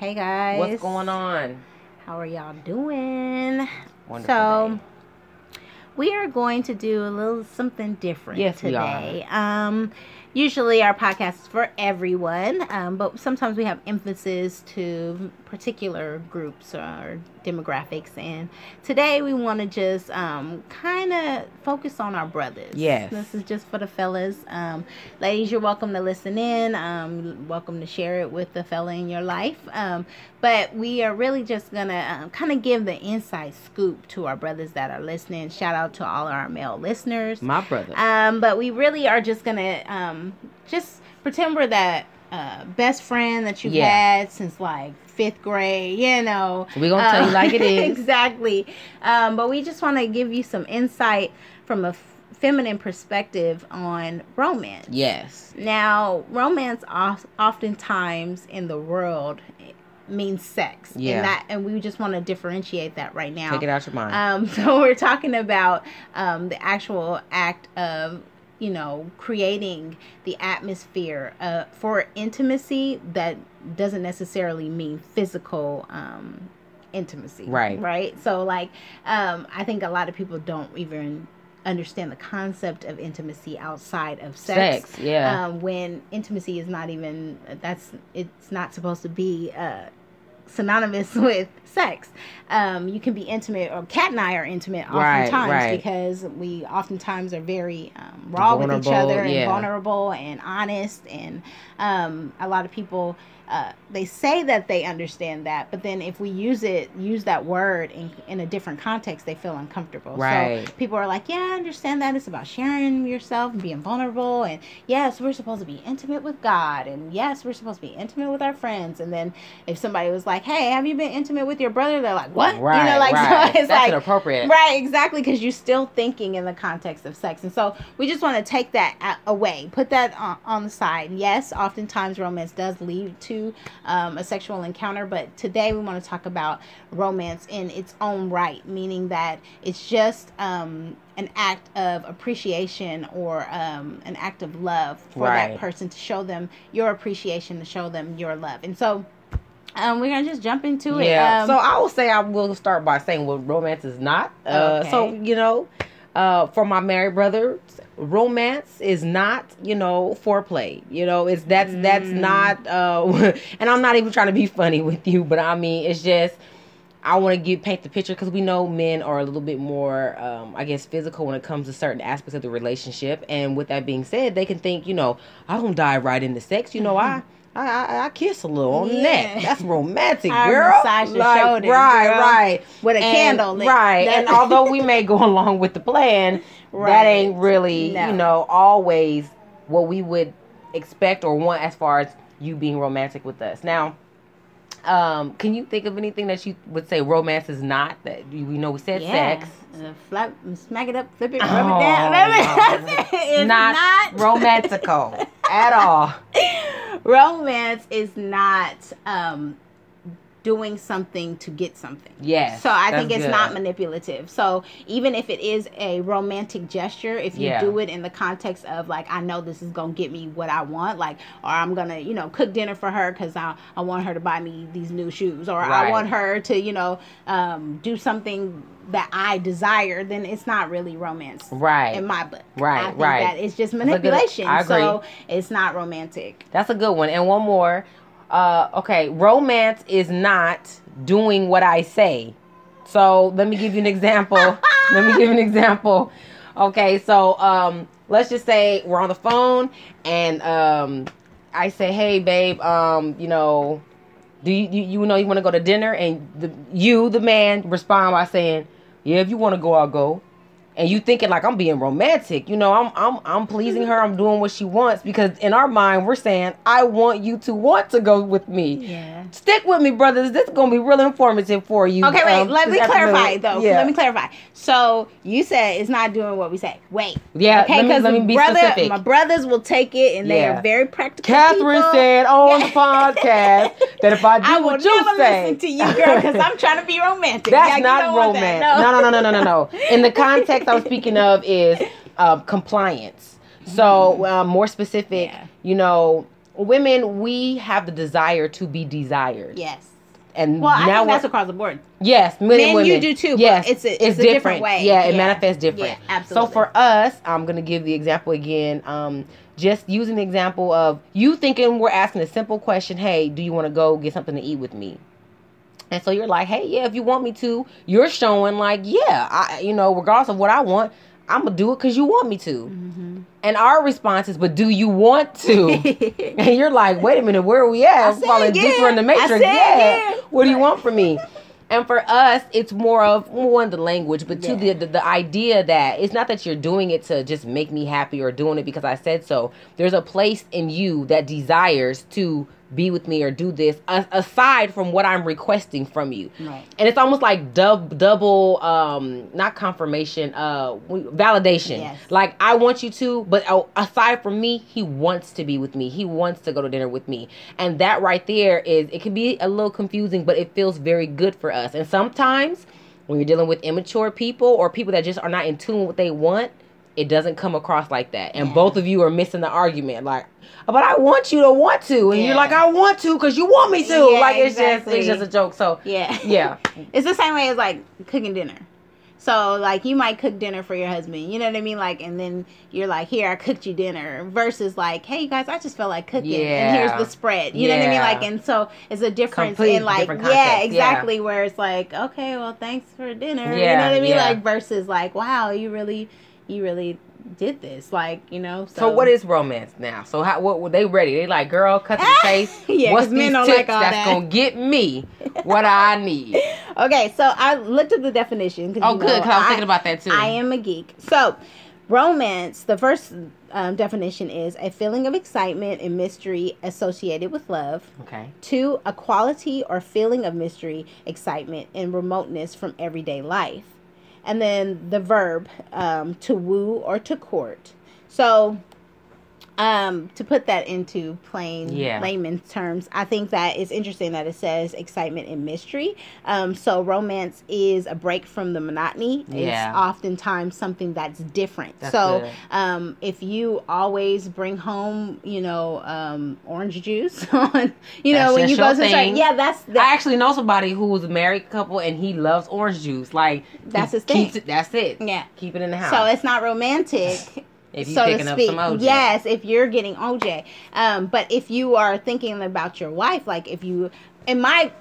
Hey guys. What's going on? How are y'all doing? Wonderful so, day. we are going to do a little something different Yes, we today. Um, usually our podcast is for everyone, um, but sometimes we have emphasis to particular groups or demographics. And today we want to just um, kind of focus on our brothers. Yes. This is just for the fellas. Um, ladies, you're welcome to listen in. Um, welcome to share it with the fella in your life. Um, but we are really just gonna um, kind of give the inside scoop to our brothers that are listening. Shout out to all our male listeners. My brother. Um, but we really are just gonna um, just pretend we're that uh, best friend that you've Yeah. had since like fifth grade. You know, we gonna tell you like it is. exactly. Um, but we just want to give you some insight from a f- feminine perspective on romance. yes. Now, romance of, oftentimes in the world means sex. Yeah. And that and we just want to differentiate that right now. Take it out your mind. Um, so we're talking about um, the actual act of, you know, creating the atmosphere uh, for intimacy that doesn't necessarily mean physical um, intimacy. Right. Right. So, like, um, I think a lot of people don't even understand the concept of intimacy outside of sex. Sex, yeah. Um, when intimacy is not even that's it's not supposed to be uh, synonymous with sex. Um, you can be intimate, or Kat and I are intimate oftentimes right. because we oftentimes are very um, raw with each other and yeah. vulnerable and honest. And um, a lot of people uh, they say that they understand that, but then if we use it, use that word in in a different context, they feel uncomfortable. Right. So people are like, "Yeah, I understand that. It's about sharing yourself and being vulnerable, and yes, we're supposed to be intimate with God, and yes, we're supposed to be intimate with our friends." And then if somebody was like, "Hey, have you been intimate with your brother?" They're like, "What?" Right. you know, like right. so it's That's like inappropriate. Right, exactly, because you're still thinking in the context of sex. And so we just want to take that away, put that on, on the side. And Yes, oftentimes romance does lead to um, a sexual encounter, but today we want to talk about romance in its own right, meaning that it's just um, an act of appreciation or um, an act of love for Right. that person to show them your appreciation, to show them your love. And so um, we're going to just jump into it. Yeah. Um, so I will say I will start by saying what romance is not. Uh, So you know, uh, for my married brothers, romance is not you know foreplay. You know, it's that's that's Mm. not. Uh, and I'm not even trying to be funny with you, but I mean it's just. I want to give paint the picture because we know men are a little bit more, um, I guess, physical when it comes to certain aspects of the relationship. And with that being said, they can think, you know, I don't dive right into sex. You know, I, I, I, I kiss a little on the neck. That's romantic, girl. your shoulders, right, girl. right, with a And- candle lit. right. And although we may go along with the plan, Right. that ain't really, No. you know, always what we would expect or want as far as you being romantic with us. Now, um, can you think of anything that you would say romance is not? That you, we know we said sex. Uh, flap, smack it up, flip it, Oh, rub it down. no. it's not, not, romantical at all. romance is not um, doing something to get something. Yes. So I think it's good. not manipulative. So even if it is a romantic gesture, if you Yeah. do it in the context of like I know this is gonna get me what I want, like or I'm gonna you know cook dinner for her because I I want her to buy me these new shoes, or I want her to you know um, do something that I desire, then it's not really romance. Right. In my book. Right, I think right. That it's just good- manipulation. I agree. So it's not romantic. That's a good one. And one more. Uh, okay, romance is not doing what I say. So let me give you an example. let me give you an example. Okay, so um, let's just say we're on the phone and um, I say, "Hey, babe, um, you know, do you you, you know you want to go to dinner?" And the, you, the man, respond by saying, "Yeah, if you want to go, I'll go." And you thinking like I'm being romantic, you know, I'm I'm I'm pleasing her, I'm doing what she wants because in our mind we're saying I want you to want to go with me. Yeah. Stick with me, brothers. This is gonna be real informative for you. Okay, wait. um, let me clarify afternoon. though. Yeah. Let me clarify. So you said it's not doing what we say. Wait. Yeah, Okay, let me- because let me be brother, specific. my brothers will take it, and they are very practical. Catherine people. said on the podcast that if I do I what you never say, listen to you, girl, because I'm trying to be romantic. That's Yeah, not don't that. No. no, no, no, no, no, no. In the context I was speaking of is um, compliance. So, um, more specific, Yeah. you know, women we have the desire to be desired. Yes. And Well, I now think that's across the board. Yes, men, Men, you do too, but Yes, it's a- it's a different way. Yeah, it Yeah. manifests different. Yeah, absolutely. So for us, I'm gonna give the example again. Um, just using the example of you thinking we're asking a simple question. Hey, do you want to go get something to eat with me? And so you're like, hey, yeah, if you want me to, you're showing like, yeah, I, you know, regardless of what I want, I'm gonna do it because you want me to. Mm-hmm. And our response is, but do you want to? And you're like, wait a minute, where are we at? I'm falling deeper in the matrix. Yeah. What do you want from me? And for us, it's more of one the language, but two Yeah. the, the the idea that it's not that you're doing it to just make me happy or doing it because I said so. There's a place in you that desires to be with me or do this a- aside from what I'm requesting from you. Right. and it's almost like dub, double um not confirmation uh validation. Yes. like i want you to but oh, aside from me he wants to be with me. He wants to go to dinner with me. And that right there is it can be a little confusing but it feels very good for us. And sometimes when you're dealing with immature people or people that just are not in tune with what they want it doesn't come across like that and Yeah. both of you are missing the argument like but i want you to want to and Yeah. you're like i want to because you want me to Yeah, like it's just it's just a joke so Yeah. yeah It's the same way as like cooking dinner. So like you might cook dinner for your husband, you know what I mean? Like, and then you're like, "Here, I cooked you dinner." Versus like, "Hey, you guys, I just felt like cooking, and here's the spread." You know what I mean? Like, and so it's a difference Complete in like, yeah, exactly. Where it's like, "Okay, well, thanks for dinner." you know what I mean? Like versus like, "Wow, you really, you really did this." Like, you know. So, So what is romance now? So how what were they ready? They like, girl, cut the chase. Yeah, What's these tips like that's that. gonna get me what I need? Okay, so I looked at the definition Oh, you good, because I was thinking about that too. I am a geek. So, romance, the first um, definition is a feeling of excitement and mystery associated with love. Okay. Two, a quality or feeling of mystery, excitement, and remoteness from everyday life. And then the verb, um, to woo or to court. So, um, to put that into plain Yeah. layman's terms, I think that it's interesting that it says excitement and mystery. Um, so romance is a break from the monotony. Yeah. It's oftentimes something that's different. That's so um, if you always bring home, you know, um, orange juice on, you know, That's when you go to the store, yeah, that's I actually know somebody who's a married couple and he loves orange juice. Like That's his thing. It, that's it. yeah. Keep it in the house. So it's not romantic. If you're so picking to up speak. some OJ. Yes, if you're getting OJ. Um, but if you are thinking about your wife, like if you, in my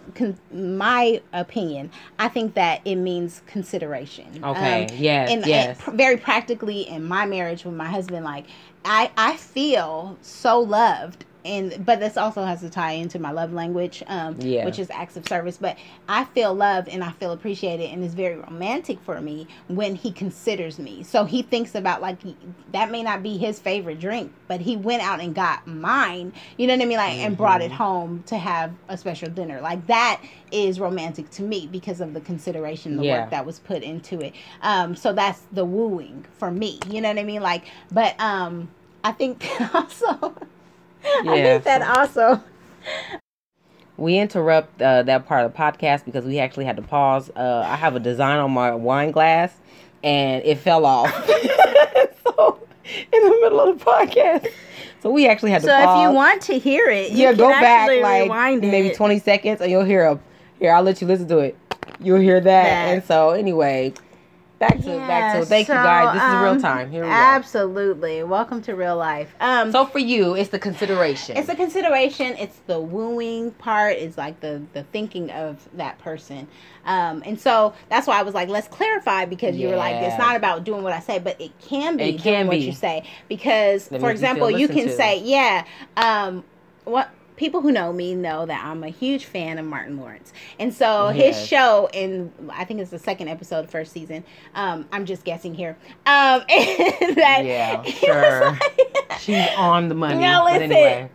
my opinion, I think that it means consideration. Okay. Um, yes. and, yes. and pr- very practically in my marriage with my husband, like I I feel so loved. And but this also has to tie into my love language, um, Yeah. which is acts of service. But I feel loved and I feel appreciated, and it's very romantic for me when he considers me. So he thinks about like that may not be his favorite drink, but he went out and got mine. You know what I mean? Like and brought Mm-hmm. it home to have a special dinner. Like that is romantic to me because of the consideration, the Yeah. work that was put into it. Um, so that's the wooing for me. You know what I mean? Like, but um, I think also, I Yeah, think that also. We interrupt uh, that part of the podcast because we actually had to pause. Uh, I have a design on my wine glass, and it fell off. so in the middle of the podcast, so we actually had to So pause. if you want to hear it, you yeah, can go back like maybe twenty seconds, and you'll hear a. Here, I'll let you listen to it. You'll hear that, That. and so anyway, back to back to. Yeah, Thank you guys. This is um, real time. Here we go. Absolutely. Welcome to real life. Um, So for you, it's the consideration. it's the consideration. It's the wooing part. It's like the the thinking of that person. Um, and so that's why I was like, let's clarify because you were like, it's not about doing what I say, but it can be It doing can what you say. Because, That for makes you example, you can to. say, yeah, um, what people who know me know that I'm a huge fan of Martin Lawrence. And so his show in I think it's the second episode, first season. Um, I'm just guessing here. Um, that Yeah, sure. like- She's on the money. Now listen, anyway.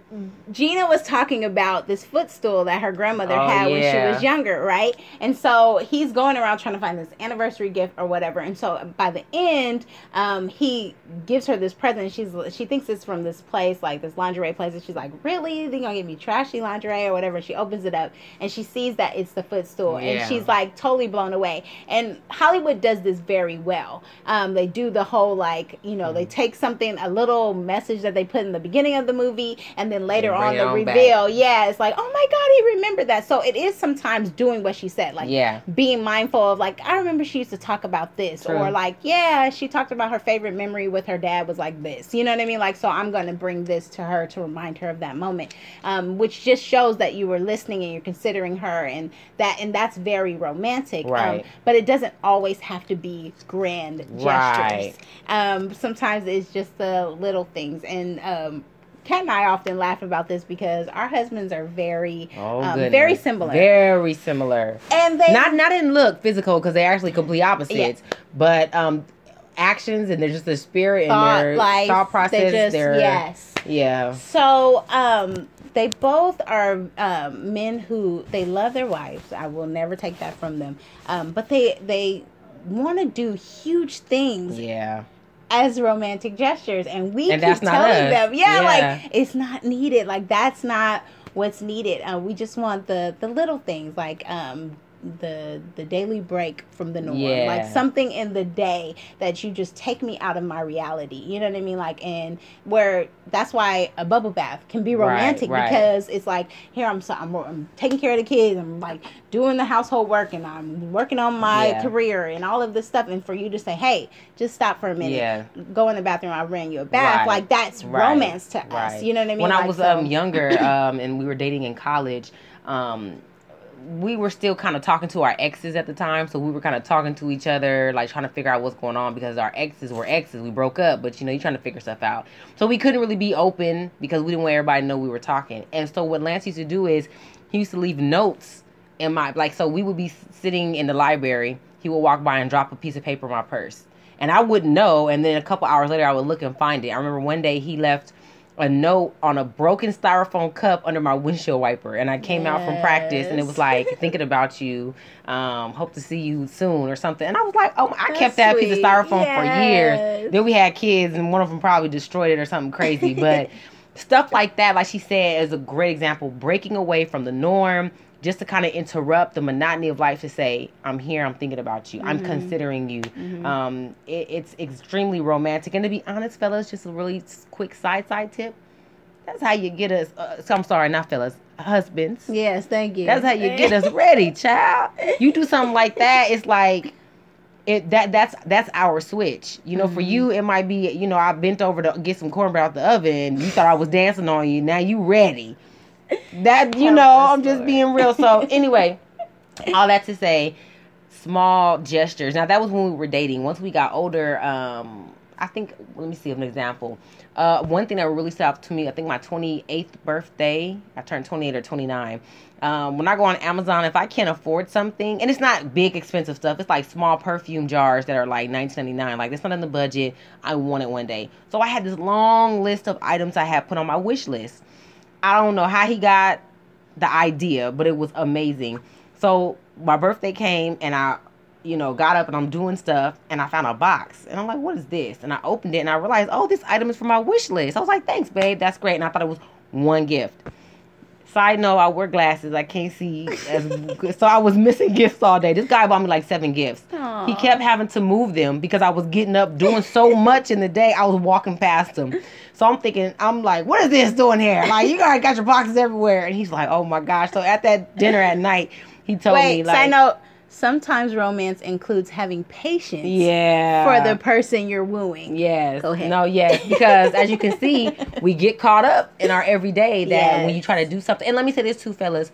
Gina was talking about this footstool that her grandmother Oh, had when she was younger, right? And so he's going around trying to find this anniversary gift or whatever. And so by the end, um, he gives her this present. She's she thinks it's from this place, like this lingerie place, and she's like, "Really? They gonna give me trashy lingerie or whatever?" She opens it up and she sees that it's the footstool, Yeah. and she's like totally blown away. And Hollywood does this very well. Um, they do the whole like you know Mm-hmm. they take something a little message that they put in the beginning of the movie and then then later on the on back. reveal, yeah, it's like, oh my god, he remembered that. So it is sometimes doing what she said, like yeah. being mindful of like I remember she used to talk about this True. or like yeah she talked about her favorite memory with her dad was like this you know what I mean like so I'm gonna bring this to her to remind her of that moment um, which just shows that you were listening and you're considering her and that and that's very romantic Right. um, but it doesn't always have to be grand gestures Right. um, sometimes it's just the little things and um, Kat and I often laugh about this because our husbands are very Oh, um, very similar Very similar. and they not not in look physical because they're actually complete opposites, but um, actions and they're just their spirit and thought their life thought process. they just their yes yeah, so um they both are um, men who they love their wives i will never take that from them um, but they they want to do huge things yeah. As romantic gestures and we And keep telling them yeah, Yeah. like it's not needed. Like that's not what's needed. Uh, we just want the the little things like um the the daily break from the norm Yeah. like something in the day that you just take me out of my reality you know what i mean like and where that's why a bubble bath can be romantic right. because it's like here I'm, so, I'm I'm taking care of the kids I'm like doing the household work and I'm working on my Yeah. career and all of this stuff and for you to say hey just stop for a minute Yeah. go in the bathroom. I ran you a bath. Right. Like that's Right. romance to us. You know what I mean? When I was so- um younger, um, and we were dating in college, um, we were still kind of talking to our exes at the time, so we were kind of talking to each other, like trying to figure out what's going on because our exes were exes. We broke up, but you know, you're trying to figure stuff out. So we couldn't really be open because we didn't want everybody to know we were talking. And so what Lance used to do is he used to leave notes in my like. So we would be sitting in the library. He would walk by and drop a piece of paper in my purse, and I wouldn't know. And then a couple hours later, I would look and find it. I remember one day he left a note on a broken styrofoam cup under my windshield wiper and i came out from practice and it was like thinking about you um hope to see you soon or something. And i was like oh i That's kept that piece of sweet. styrofoam for years. Then we had kids and one of them probably destroyed it or something crazy. But stuff like that like she said is a great example. Breaking away from the norm just to kind of interrupt the monotony of life to say i'm here i'm thinking about you i'm Mhm. considering you Mhm. um, it, it's extremely romantic. And to be honest, fellas, just a really quick side side tip. That's how you get us. Uh, so I'm sorry, not fellas, husbands. yes, thank you. That's how you get us ready, child. You do something like that, it's like it that that's that's our switch. You know, for Mhm. you, it might be you know I bent over to get some cornbread out the oven. You thought I was dancing on you. Now you ready. That you know, I'm just being real. So anyway, all that to say, small gestures. Now that was when we were dating. Once we got older, um, I think let me see an example. Uh, one thing that really stood out to me, I think my 28th birthday, I turned 28 or 29. Um, when I go on Amazon, if I can't afford something, and it's not big expensive stuff, it's like small perfume jars that are like 19.99. Like it's not in the budget. I want it one day. So I had this long list of items I had put on my wish list. I don't know how he got the idea, but it was amazing. So my birthday came and I, you know, got up and I'm doing stuff and I found a box and I'm like, what is this? And I opened it and I realized, oh, this item is for my wish list. I was like, thanks, babe. That's great. And I thought it was one gift. Side note, I wear glasses. I can't see as good. So I was missing gifts all day. This guy bought me like seven gifts. He kept having to move them because I was getting up doing so much in the day. I was walking past them. So I'm thinking, I'm like, what is this doing here? Like, you guys got your boxes everywhere. And he's like, oh my gosh. So at that dinner at night, he told Wait, me, like, side note. Sometimes romance includes having patience yeah. for the person you're wooing. Yes. Go ahead. No, yes. Because as you can see, we get caught up in our everyday that Yes. when you try to do something. And let me say this too, fellas.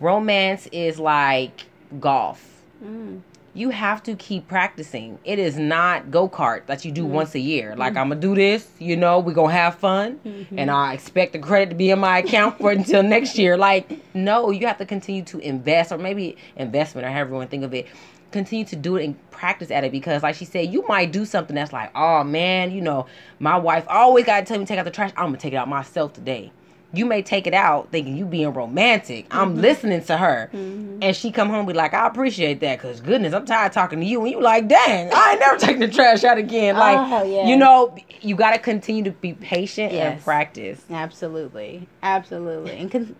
Romance is like golf. Mm. You have to keep practicing. It is not go kart that you do Mm-hmm. once a year. Like I'm gonna do this, you know, we're gonna have fun, Mm-hmm. and I expect the credit to be in my account for until next year. Like, no, you have to continue to invest, or maybe investment, or however you want to think of it. Continue to do it and practice at it because, like she said, you might do something that's like, oh man, you know, my wife always got to tell me to take out the trash. I'm gonna take it out myself today. You may take it out thinking you being romantic. I'm Mm-hmm. listening to her, and she come home and be like, I appreciate that, cause goodness, I'm tired of talking to you, and you like, dang, I ain't never taking the trash out again. Like, Oh, yeah. you know, you got to continue to be patient and practice. Absolutely, absolutely, and con-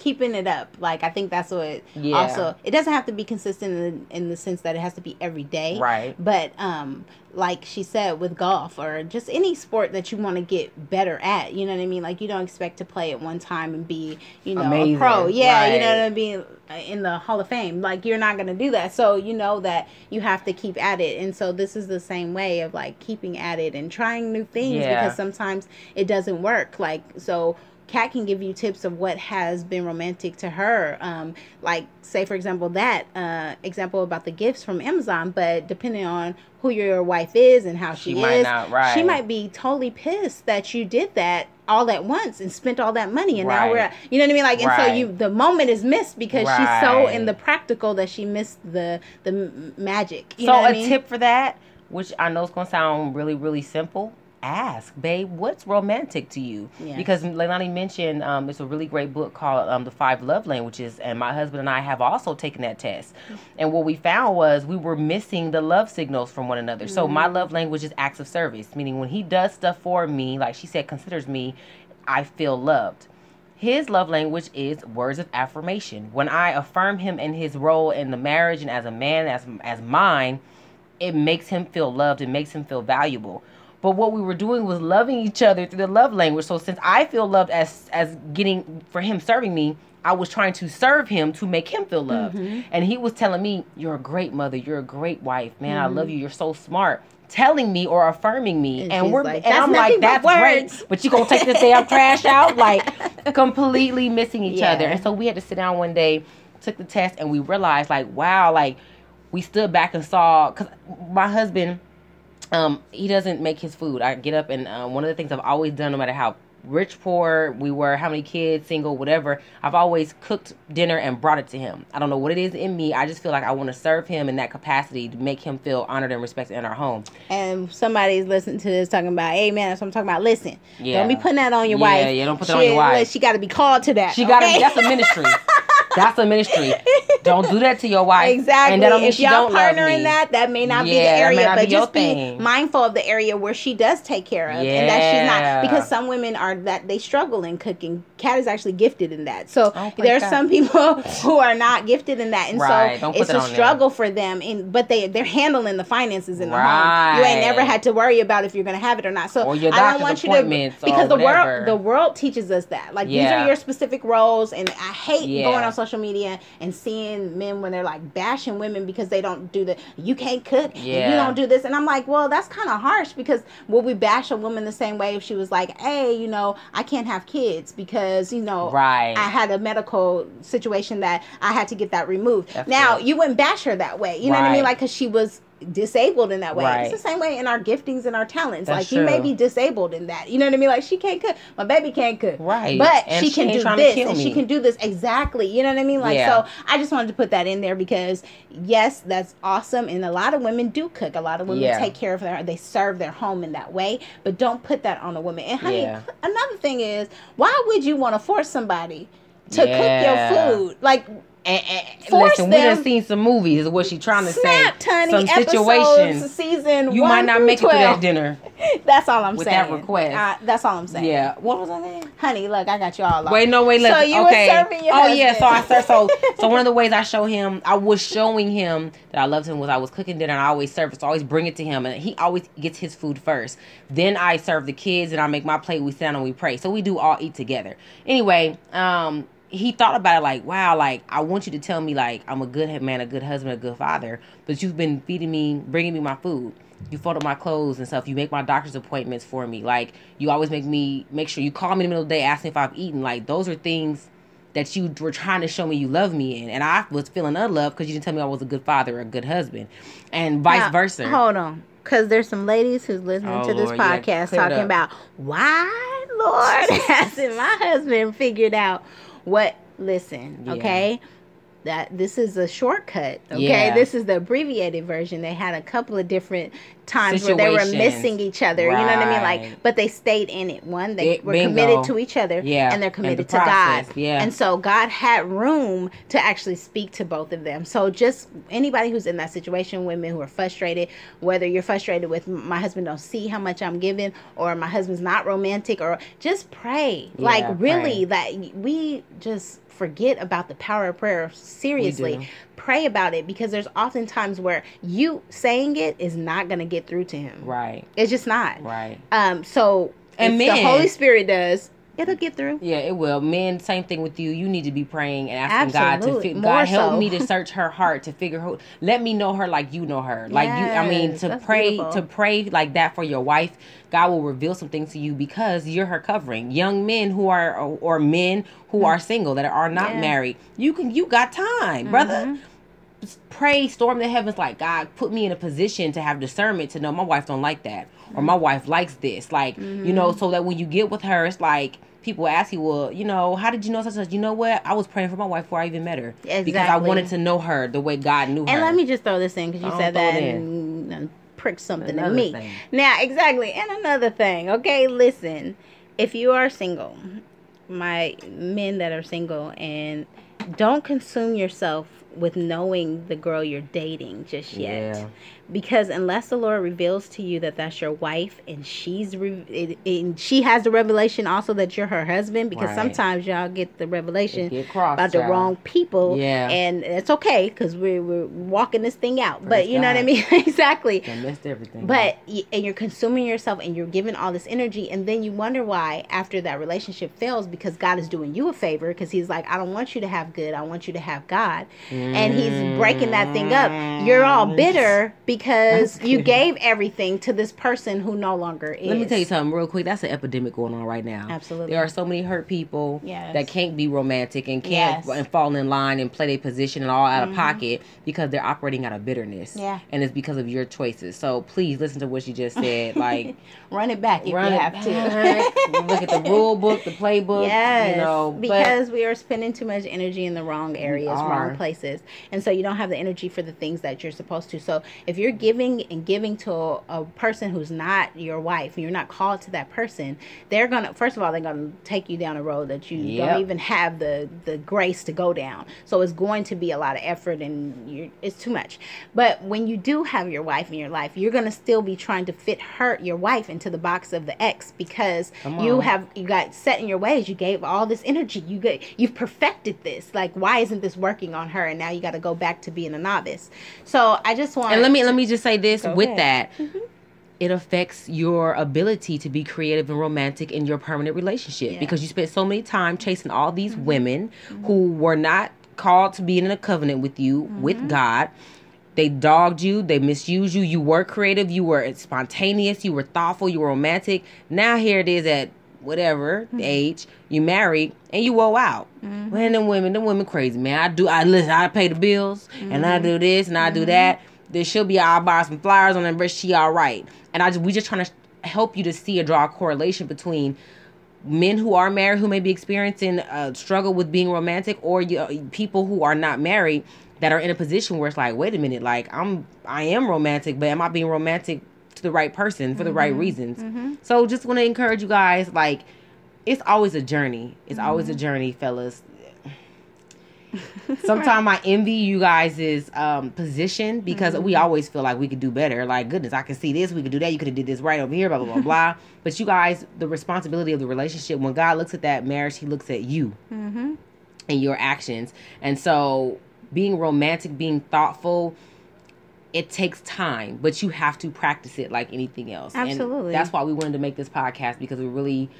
keeping it up. Like I think that's what Yeah. also it doesn't have to be consistent in, in the sense that it has to be every day. Right. But um like she said with golf or just any sport that you want to get better at, you know what I mean? Like you don't expect to play at one time and be, you know, Amazing. a pro. Yeah, you know what I mean? In the Hall of Fame. Like you're not going to do that. So you know that you have to keep at it. And so this is the same way of like keeping at it and trying new things Yeah. because sometimes it doesn't work. Like so Kat can give you tips of what has been romantic to her. Um, like, say, for example, that uh, example about the gifts from Amazon, but depending on who your wife is and how she, She might is, not- right. she might be totally pissed that you did that all at once and spent all that money and now we're Right. you know what I mean like and so you the moment is missed because she's so in the practical that she missed the the magic you so know a what I mean? tip for that, which I know is gonna sound really, really simple. Ask, babe, what's romantic to you? Because Leilani mentioned um, it's a really great book called um, The Five Love Languages, and my husband and I have also taken that test. And what we found was we were missing the love signals from one another. So my Mm. love language is acts of service, meaning when he does stuff for me, like she said, considers me, I feel loved. His love language is words of affirmation. When I affirm him in his role in the marriage and as a man, as as mine, it makes him feel loved. It makes him feel valuable. But what we were doing was loving each other through the love language. So since I feel loved as as getting for him serving me, I was trying to serve him to make him feel loved. Mm-hmm. And he was telling me, "You're a great mother. You're a great wife, man. I Mm-hmm. love you. You're so smart." Telling me or affirming me, And and, we're like, and I'm like, "That's great." But you gonna take this damn trash out? Like completely missing each Yeah. other. And so we had to sit down one day, took the test, and we realized like, wow, like we stood back and saw because my husband, um, he doesn't make his food. I get up and um, one of the things I've always done, no matter how rich, poor we were, how many kids, single, whatever, I've always cooked dinner and brought it to him. I don't know what it is in me. I just feel like I want to serve him in that capacity to make him feel honored and respected in our home. and somebody's listening to this talking about, hey man, that's what I'm talking about. Listen, Yeah. don't be putting that on your Yeah, wife. yeah, yeah, don't put that on your wife. She got to be called to that. She got to okay? That's a ministry. That's a ministry. Don't do that to your wife. Exactly. And that don't mean if she y'all don't partner in that, that may not be the area, but be just be thing. mindful of the area where she does take care of, and that she's not because some women are that they struggle in cooking. Kat is actually gifted in that, so Oh, praise there's God. some people who are not gifted in that, and Right. So it's a struggle for them. In but they they're handling the finances in the home. You ain't never had to worry about if you're gonna have it or not. So Or I don't want you to because the whatever. world the world teaches us that like these are your specific roles, and I hate Yeah. going on social media and seeing men when they're like bashing women because they don't do the you can't cook and you don't do this. And I'm like well that's kind of harsh because will we bash a woman the same way if she was like hey you know I can't have kids because you know Right. I had a medical situation that I had to get that removed. That's now you wouldn't bash her that way. You know what I mean? Like because she was disabled in that way. Right. it's the same way in our giftings and our talents. That's like you may be disabled in that. You know what I mean? Like she can't cook. My baby can't cook. Right. but And she she can do this and she can do this exactly. You know what i mean? Like Yeah. so i just wanted to put that in there because yes that's awesome and a lot of women do cook. A lot of women Yeah. take care of their they serve their home in that way but don't put that on a woman. And honey Yeah. another thing is why would you want to force somebody to cook your food? Like And, and Force listen, we done seen some movies. Is what she trying to snap say. honey Some situations season you might not make it to that dinner. that's all i'm with saying that request. That's all i'm saying Yeah. What was I saying? honey look i got you all off. Wait, no, wait. So Listen. you were serving your oh yeah. So I husband. serve. So so one of the ways I show him, I was showing him that I loved him was I was cooking dinner and I always serve it. So I always bring it to him and he always gets his food first. Then I serve the kids and I make my plate. We sit down and we pray. So we do all eat together. Anyway, um. He thought about it like, wow, like I want you to tell me like I'm a good man, a good husband, a good father, but you've been feeding me, bringing me my food you fold up my clothes and stuff. You make my doctor's appointments for me. Like you always make me make sure you call me in the middle of the day, asking if I've eaten. Like those are things that you were trying to show me you love me in, and I was feeling unloved because you didn't tell me I was a good father or a good husband, and vice Now, versa. Hold on. Because there's some ladies who's listening Oh, to this Lord, podcast it talking about why, Lord, hasn't my husband figured out what? Listen, Yeah. okay? That this is a shortcut, okay? Yeah. This is the abbreviated version. They had a couple of different times where they were missing each other. You know what I mean? Like, but they stayed in it. One, they Bi- were bingo. committed to each other, Yeah, and they're and committed the to God. yeah. And so God had room to actually speak to both of them. So just anybody who's in that situation, women who are frustrated, whether you're frustrated with my husband don't see how much I'm giving, or my husband's not romantic, or just pray. like really, pray. that we just forget about the power of prayer. Seriously, pray about it because there's often times where you saying it is not going to get through to him. Right. It's just not. Right. Um. So And men- the Holy Spirit does, it'll get through. Yeah, it will. Men, same thing with you. You need to be praying and asking God to fi- God help so. me to search her heart to figure her. Let me know her like you know her. Like you. I mean, to pray beautiful. to pray like that for your wife. God will reveal some things to you because you're her covering. Young men who are or, or men who are single that are not. Yeah. Mm-hmm. married, you can you got time, brother. Pray, storm the heavens like God put me in a position to have discernment to know my wife don't like that or my wife likes this. Like you Mm-hmm. know, so that when you get with her, it's like people ask you, well, you know, how did you know such and such? You know what? I was praying for my wife before I even met her because I wanted to know her the way God knew her. And let me just throw this in because you said that and, and prick something Another in me. thing. Now, exactly. And another thing. Okay, listen. If you are single, my men that are single, and don't consume yourself with knowing the girl you're dating just yet. Yeah. Because unless the Lord reveals to you that that's your wife and she's re- and she has the revelation also that you're her husband because Right. sometimes y'all get the revelation Get crossed, about the wrong people Yeah. and it's okay because we're, we're walking this thing out. But Praise you know what i mean? Exactly. I missed everything. but y- and you're consuming yourself and you're giving all this energy and then you wonder why after that relationship fails because god is doing you a favor because he's like i don't want you to have good. I want you to have god. And he's breaking that thing up. You're all bitter mm. because That's you gave everything to this person who no longer is Let me tell you something real quick. That's an epidemic going on right now. Absolutely. There are so many hurt people Yes. that can't be romantic and can't Yes. Mm-hmm. and fall in line and play their position and all out of pocket because they're operating out of bitterness. Yeah. And it's because of your choices. So please listen to what she just said. Like run it back if run you have to. Look at the rule book, the playbook. Yes, You know, because we are spending too much energy in the wrong areas, wrong places, and so you don't have the energy for the things that you're supposed to. So if you're giving and giving to a, a person who's not your wife, you're not called to that person, they're gonna first of all they're gonna take you down a road that you Yep. don't even have the the grace to go down. So it's going to be a lot of effort, and it's too much. But when you do have your wife in your life, you're gonna still be trying to fit her your wife into the box of the ex because you have you got set in your ways. You gave all this energy. You get you've perfected this. Like why isn't this working on her? And now you got to go back to being a novice. So I just want And let me let me just say this Go with ahead. that. Mm-hmm. It affects your ability to be creative and romantic in your permanent relationship Yeah. because you spent so many time chasing all these mm-hmm. women mm-hmm. who were not called to be in a covenant with you with God. They dogged you, they misused you. You were creative, you were spontaneous, you were thoughtful, you were romantic. Now here it is at whatever age you married and you woe out. Man, them women, them women crazy, man. I do I listen, I pay the bills and I do this and I do that. There should be I'll buy some flowers on that but she all right. And I just we just trying to help you to see and draw a correlation between men who are married who may be experiencing a struggle with being romantic or you, uh, people who are not married that are in a position where it's like wait a minute like i'm i am romantic but am i being romantic to the right person for the right mm-hmm. reasons? Mm-hmm. So just want to encourage you guys like it's always a journey. It's always a mm-hmm. journey fellas Sometimes I envy you guys' um, position because we always feel like we could do better. Like, goodness, I can see this, we could do that. You could have did this right over here, blah blah blah blah. But you guys, the responsibility of the relationship when God looks at that marriage, He looks at you and your actions. And so, being romantic, being thoughtful, it takes time, but you have to practice it like anything else. Absolutely. And that's why we wanted to make this podcast because we really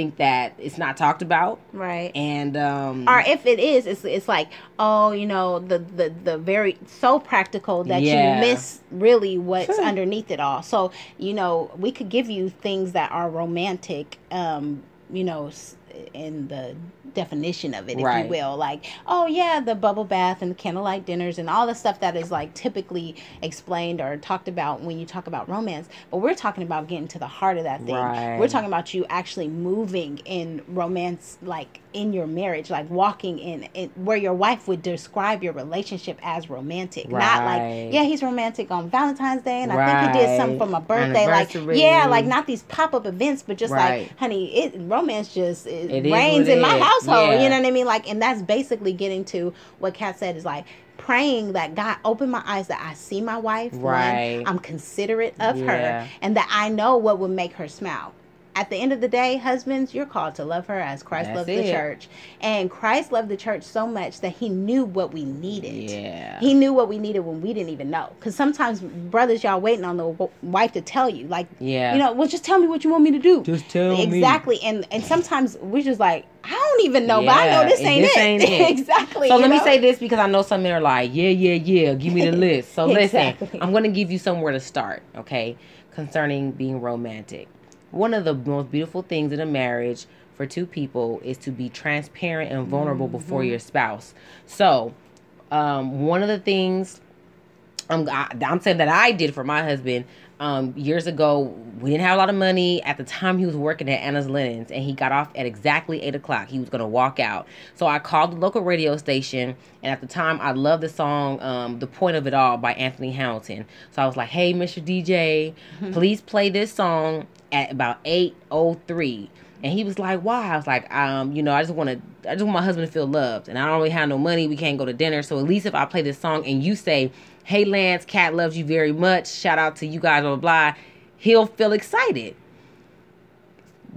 think that it's not talked about. right. And um, or if it is, it's it's like oh, you know, the the the very so practical that Yeah. you miss really what's underneath it all. So you know, we could give you things that are romantic, um, you know, s- in the definition of it, if Right. you will, like oh yeah, the bubble bath and the candlelight dinners and all the stuff that is like typically explained or talked about when you talk about romance. But we're talking about getting to the heart of that thing. Right. We're talking about you actually moving in romance, like in your marriage, like walking in, in where your wife would describe your relationship as romantic, not like yeah, he's romantic on Valentine's Day, and I think he did something for my birthday, like yeah, like not these pop up events, but just Right. like honey, it romance just it, It is reigns in it my is. household. Yeah. You know what I mean? Like, and that's basically getting to what Kat said is like praying that God open my eyes that I see my wife, one, Right. I'm considerate of Yeah. her, and that I know what would make her smile. At the end of the day, husbands, you're called to love her as Christ That's loved it. the church. And Christ loved the church so much that he knew what we needed. Yeah. He knew what we needed when we didn't even know. Because sometimes, brothers, y'all waiting on the wife to tell you. Like, Yeah. you know, well, just tell me what you want me to do. Just tell me. exactly. And and sometimes we're just like, I don't even know, but I know this ain't this it. ain't it. exactly. So let me say this because I know some men are like, yeah, yeah, yeah, give me the list. So listen, Exactly. I'm going to give you somewhere to start, okay, concerning being romantic. One of the most beautiful things in a marriage for two people is to be transparent and vulnerable before Mm-hmm. your spouse. So, um, one of the things I'm, I, I'm saying that I did for my husband um, years ago. We didn't have a lot of money at the time. He was working at Anna's Linens, and he got off at exactly eight o'clock. He was gonna walk out, so I called the local radio station. And at the time, I loved the song um, "The Point of It All" by Anthony Hamilton. So I was like, "Hey, Mr. DJ, please play this song at about eight oh three. And he was like, "Why?" I was like, "Um, you know, I just want to, I just want my husband to feel loved, and I don't really have no money. We can't go to dinner, so at least if I play this song and you say, "Hey, Lance, Kat loves you very much. Shout out to you guys, blah blah," blah he'll feel excited.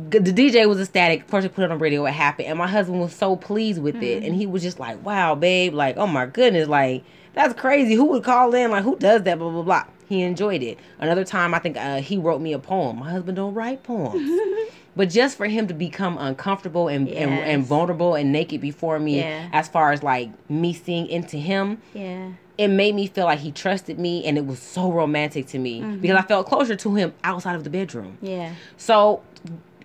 The DJ was ecstatic. Of course, I put it on radio. What happened? And my husband was so pleased with it, and he was just like, "Wow, babe! Like, oh my goodness! Like, that's crazy. Who would call in? Like, who does that? Blah blah blah." He enjoyed it. Another time, I think uh, he wrote me a poem. My husband don't write poems. But just for him to become uncomfortable and, and, and vulnerable and naked before me, Yeah. as far as like me seeing into him, Yeah. it made me feel like he trusted me and it was so romantic to me mm-hmm. because I felt closer to him outside of the bedroom. Yeah. So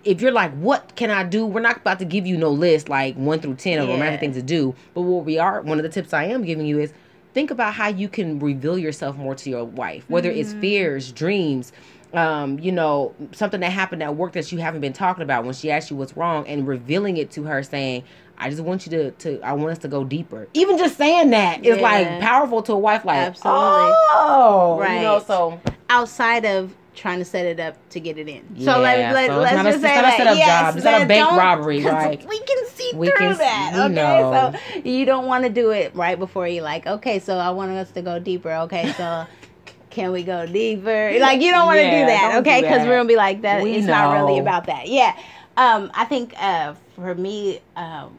if you're like, what can I do? We're not about to give you no list like one through 10 of Yeah. romantic things to do. But what we are, one of the tips I am giving you is think about how you can reveal yourself more to your wife, whether it's mm-hmm. fears, dreams, um, you know, something that happened at work that you haven't been talking about when she asked you what's wrong and revealing it to her saying, I just want you to, to I want us to go deeper. Even just saying that is like powerful to a wife like Absolutely. Oh you know, Right. so Outside of trying to set it up to get it in. Yeah, so let, let, so let's not a- just it's say not a that. setup yes, job. It's not a bank robbery, right? We can see We through can that. Okay, know. so you don't want to do it right before you like. Okay, so I want us to go deeper. Okay, so. Can we go deeper? Like you don't want to Yeah, do that, okay? Because we're gonna be like that. We it's not really about that. Yeah. Um, I think uh, for me, um,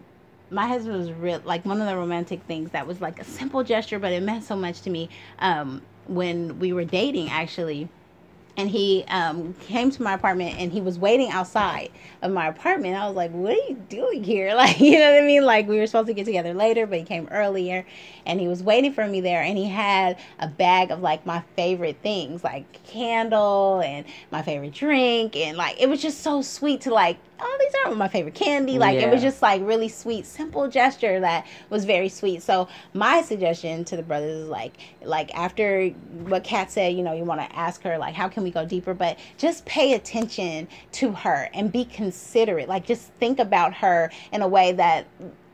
my husband was real like one of the romantic things that was like a simple gesture, but it meant so much to me. Um, when we were dating, actually, and he um, came to my apartment and he was waiting outside of my apartment. I was like, "What are you doing here?" Like, you know what I mean? Like we were supposed to get together later, but he came earlier, and he was waiting for me there. And he had a bag of like my favorite things, like candle and my favorite drink, and like it was just so sweet to like. Oh, these aren't my favorite candy. Like it was just like really sweet, simple gesture that was very sweet. So my suggestion to the brothers is like, like after what Kat said, you know, you want to ask her like, how can we go deeper? But just pay attention to her and be considerate. Like just think about her in a way that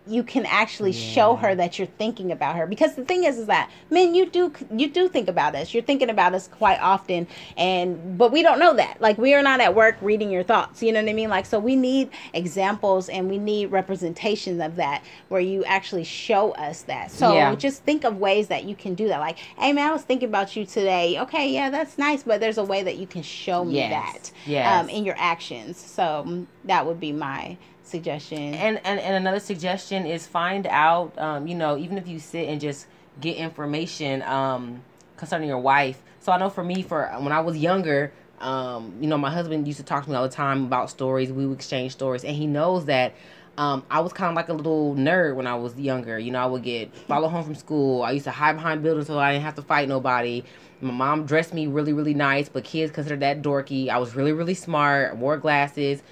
you can actually show her that you're thinking about her. Because the thing is is that men you do you do think about us. You're thinking about us quite often. And but we don't know that. Like we are not at work reading your thoughts. You know what i mean? Like so we need examples and we need representations of that where you actually show us that. So Yeah. just think of ways that you can do that. Like hey man i was thinking about you today. Okay yeah that's nice but there's a way that you can show me Yes. that Yes. um, in your actions. So that would be my suggestion and, and and another suggestion is find out um, you know even if you sit and just get information um, concerning your wife so i know for me for when i was younger um, you know my husband used to talk to me all the time about stories we would exchange stories and he knows that um, I was kind of like a little nerd when I was younger. You know, I would get follow home from school. I used to hide behind buildings so I didn't have to fight nobody. My mom dressed me really, really nice, but kids considered that dorky. I was really, really smart. Wore glasses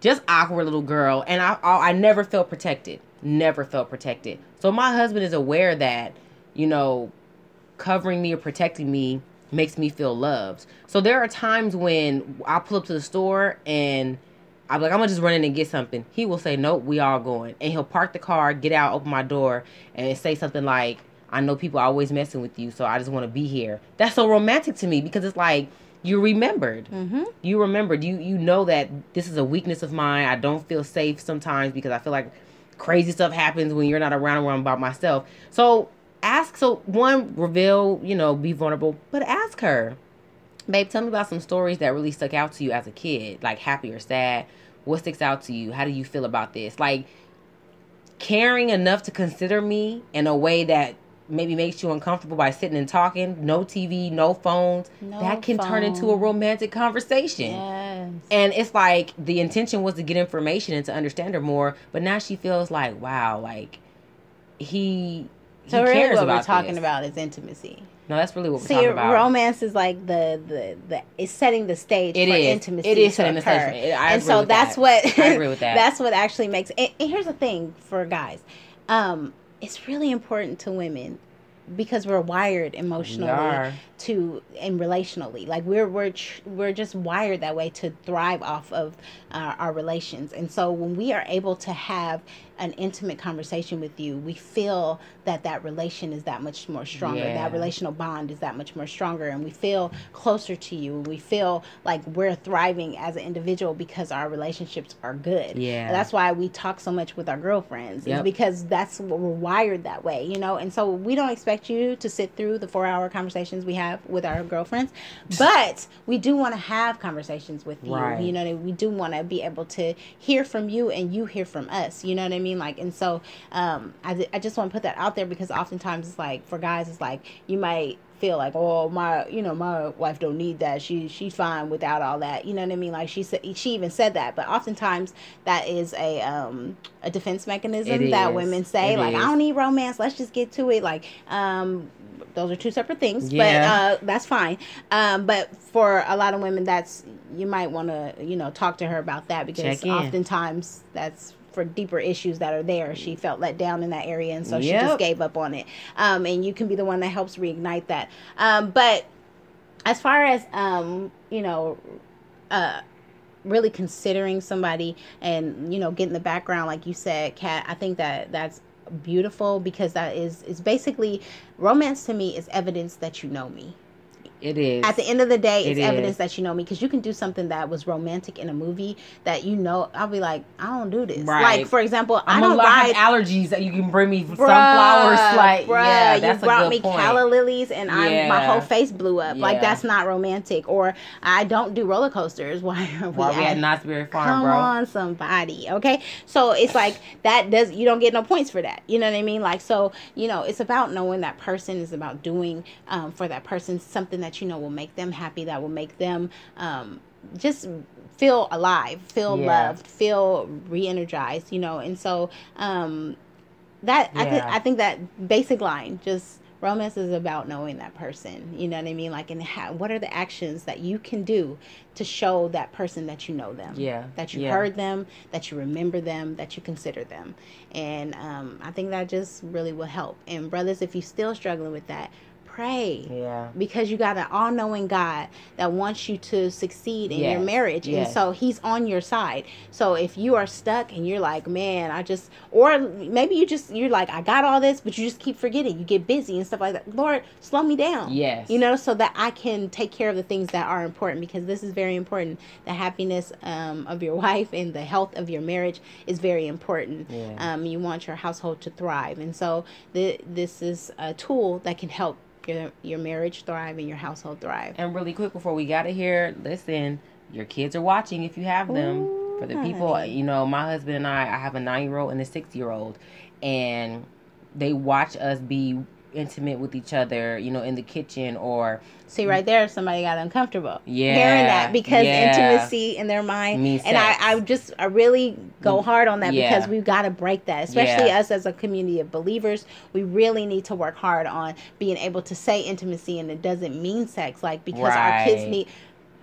just awkward little girl and I, I i never felt protected. Never felt protected. So my husband is aware that you know covering me or protecting me makes me feel loved. So there are times when i pull up to the store and i'm like i'm gonna just run in and get something. He will say nope we all going. And he'll park the car get out open my door and say something like i know people are always messing with you so i just want to be here. That's so romantic to me because it's like you remembered mm-hmm. you remembered you you know that this is a weakness of mine i don't feel safe sometimes because i feel like crazy stuff happens when you're not around where i'm by myself so ask so one reveal you know be vulnerable but ask her Babe, tell me about some stories that really stuck out to you as a kid, like happy or sad. What sticks out to you? How do you feel about this? Like caring enough to consider me in a way that maybe makes you uncomfortable by sitting and talking, no TV, no phones, No that can turn into a romantic conversation. Yes. And it's like the intention was to get information and to understand her more, but now she feels like, wow, like he, he So really, cares what about we're talking this. about is intimacy. No, that's really what we're See, talking about. See romance is like the the the it's setting the stage It for is. intimacy. It is setting the stage. For it. And so with that's that. what I agree with that. that's what actually makes. And, and here's the thing for guys, um, it's really important to women because we're wired emotionally are. To and relationally. Like we're we're tr- we're just wired that way to thrive off of uh, our relations. And so when we are able to have an intimate conversation with you we feel that that relation is that much more stronger. Yeah. that relational bond is that much more stronger. And we feel closer to you. We feel like we're thriving as an individual because our relationships are good. Yeah. And that's why we talk so much with our girlfriends Yep. because that's what we're wired that way you know? And so we don't expect you to sit through the four hour conversations we have with our girlfriends but we do want to have conversations with you Right. you know what I mean? we do want to be able to hear from you and you hear from us you know what i mean like and so um i, I just want to put that out there because oftentimes it's like for guys it's like you might feel like oh my you know my wife don't need that she she's fine without all that you know what i mean like she said she even said that but oftentimes that is a um a defense mechanism It that is. women say It like is. i don't need romance let's just get to it like um those are two separate things Yeah. but uh that's fine. Um but for a lot of women that's you might want to you know talk to her about that because oftentimes that's for deeper issues that are there. She felt let down in that area and so she just gave up on it. Um and you can be the one that helps reignite that. Um but as far as um you know uh really considering somebody and you know getting the background like you said kat i think that that's beautiful because that is is basically romance to me is evidence that you know me It is. at the end of the day it's It evidence that you know me because you can do something that was romantic in a movie that you know i'll be like i don't do this Right. like for example I'm i don't a lot ride of allergies that you can bring me Bruh, sunflowers. Like, bruh, yeah, that's you brought a good me point. calla lilies and I'm my whole face blew up. Like that's not romantic. Or I don't do roller coasters. Why are we, While we at at Knott's Berry Farm, Come bro. on, somebody. Okay, so it's like that does you don't get no points for that. You know what I mean? Like so, you know, it's about knowing that person. is about doing um, for that person something that you know will make them happy. That will make them um, just feel alive, feel Yeah. loved, feel re-energized. You know, and so um, that I, th- I think that basic line just romance is about knowing that person you know what i mean like and how, what are the actions that you can do to show that person that you know them Yeah, that you yeah. heard them that you remember them that you consider them and um, i think that just really will help and brothers if you're still struggling with that pray Yeah. because you got an all-knowing God that wants you to succeed in your marriage, yes. and so He's on your side. So if you are stuck and you're like, man, I just, or maybe you just you're like, I got all this, but you just keep forgetting. You get busy and stuff like that. Lord, slow me down. Yes. you know, so that I can take care of the things that are important because this is very important. The happiness um, of your wife and the health of your marriage is very important. Yeah. Um, you want your household to thrive, and so the, this is a tool that can help your your marriage thrive and your household thrive. And really quick before we got to here, listen, your kids are watching if you have them. Ooh, For the people, honey. you know, my husband and I, I have a nine year old and a six year old, and they watch us be intimate with each other, you know, in the kitchen or See right there, somebody got uncomfortable Yeah, hearing that because yeah. intimacy in their mind, Means and I, sex. I just I really go mm, hard on that Yeah. because we've got to break that, especially Yeah. us as a community of believers. We really need to work hard on being able to say intimacy, and it doesn't mean sex, like because our kids need.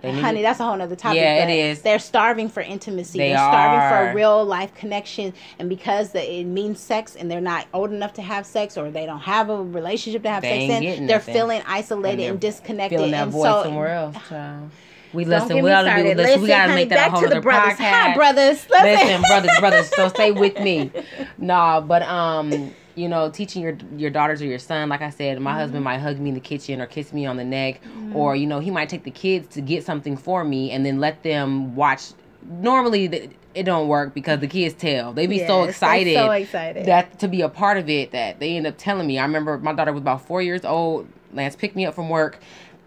Need Honey, that's a whole nother topic. Yeah, it is. They're starving for intimacy. They are starving for a real life connection, and because the, it means sex, and they're not old enough to have sex, or they don't have a relationship to have They sex in, they're nothing. feeling isolated And and, disconnected. feeling that and so, somewhere else, child. We listen. We gotta do. started. Listen, we gotta honey, make that a whole to the other brothers. podcast. Hi, brothers. Listen, Listen, brothers, brothers. So stay with me. Nah, but um, you know, teaching your your daughters or your son, like I said, my husband might hug me in the kitchen or kiss me on the neck, or you know, he might take the kids to get something for me and then let them watch. Normally, th- it don't work because the kids tell. They be so excited. so excited. that to be a part of it that they end up telling me. I remember my daughter was about four years old. Lance picked me up from work,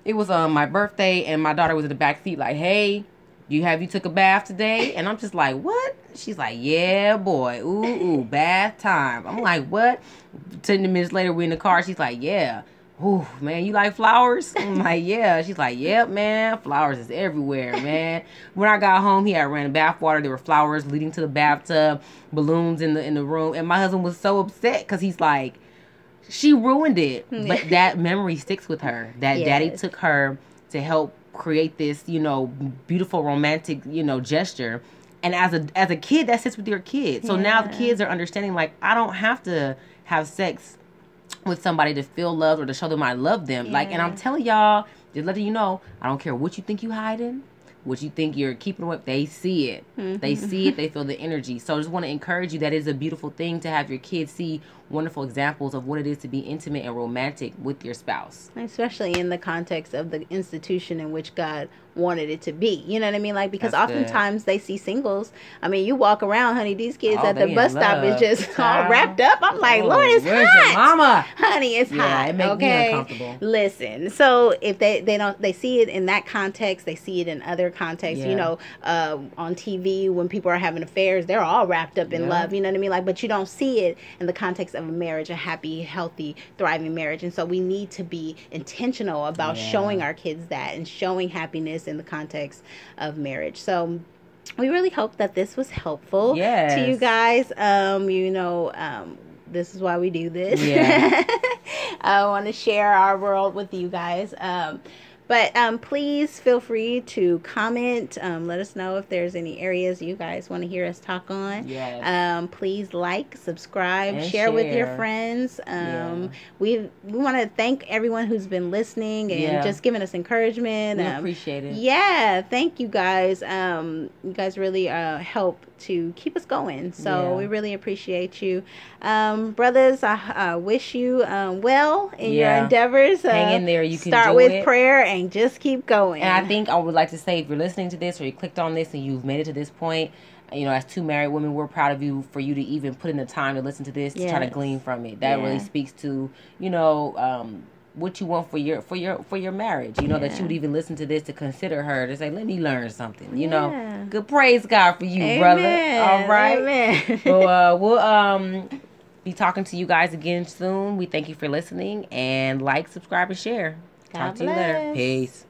it was um my birthday and my daughter was in the back seat like, hey, you have you took a bath today? And I'm just like, what? She's like, yeah, boy, ooh, ooh, bath time. I'm like, what? Ten minutes later, we're in the car. She's like, yeah. Ooh, man, you like flowers? I'm like, yeah. She's like, yep, man. Flowers is everywhere, man. when I got home, he had ran bath water. There were flowers leading to the bathtub, balloons in the in the room, and my husband was so upset because he's like, she ruined it, but that memory sticks with her. That yes. daddy took her to help create this, you know, beautiful romantic, you know, gesture. And as a as a kid, that sits with your kid. So yeah. now the kids are understanding like I don't have to have sex with somebody to feel loved or to show them I love them. Yeah. Like, and I'm telling y'all, just letting you know, I don't care what you think you hiding, what you think you're keeping away. They see it. Mm-hmm. They see it. They feel the energy. So I just want to encourage you. That is a beautiful thing to have your kids see wonderful examples of what it is to be intimate and romantic with your spouse. Especially in the context of the institution in which God wanted it to be. You know what I mean? Like because That's oftentimes good. they see singles. I mean, you walk around, honey, these kids oh, at the bus stop is just all wrapped up. I'm like, oh, Lord, it's hot. mama? Honey, it's yeah, hot. It okay. Listen. So if they they don't they see it in that context, they see it in other contexts. Yeah. You know, uh, on TV when people are having affairs, they're all wrapped up in yeah. love. You know what I mean? Like, but you don't see it in the context of of a marriage, a happy, healthy, thriving marriage. And so we need to be intentional about yeah. showing our kids that and showing happiness in the context of marriage. So we really hope that this was helpful yes. to you guys. Um, you know, um, this is why we do this. Yeah. I want to share our world with you guys. Um, but um, please feel free to comment. Um, let us know if there's any areas you guys want to hear us talk on. Yes. Um, please like, subscribe, share, share, with your friends. Um, yeah. We we want to thank everyone who's been listening and yeah. just giving us encouragement. We um, appreciate it. Yeah, thank you guys. Um, you guys really uh, help to keep us going. So yeah. we really appreciate you, brothers. I uh, wish you well in your endeavors. Uh, Hang in there. You can start with it. prayer and just keep going. And I think I would like to say if you're listening to this or you clicked on this and you've made it to this point, you know, as two married women, we're proud of you for you to even put in the time to listen to this yes. to try to glean from it. That yeah. really speaks to, you know, um, what you want for your for your for your marriage. You know yeah. that you would even listen to this to consider her to say, "Let me learn something." You yeah. know, good praise God for you, Amen. brother. All right. Amen. so uh, we'll um be talking to you guys again soon. We thank you for listening and like, subscribe, and share. God Talk bless. to you later. Peace.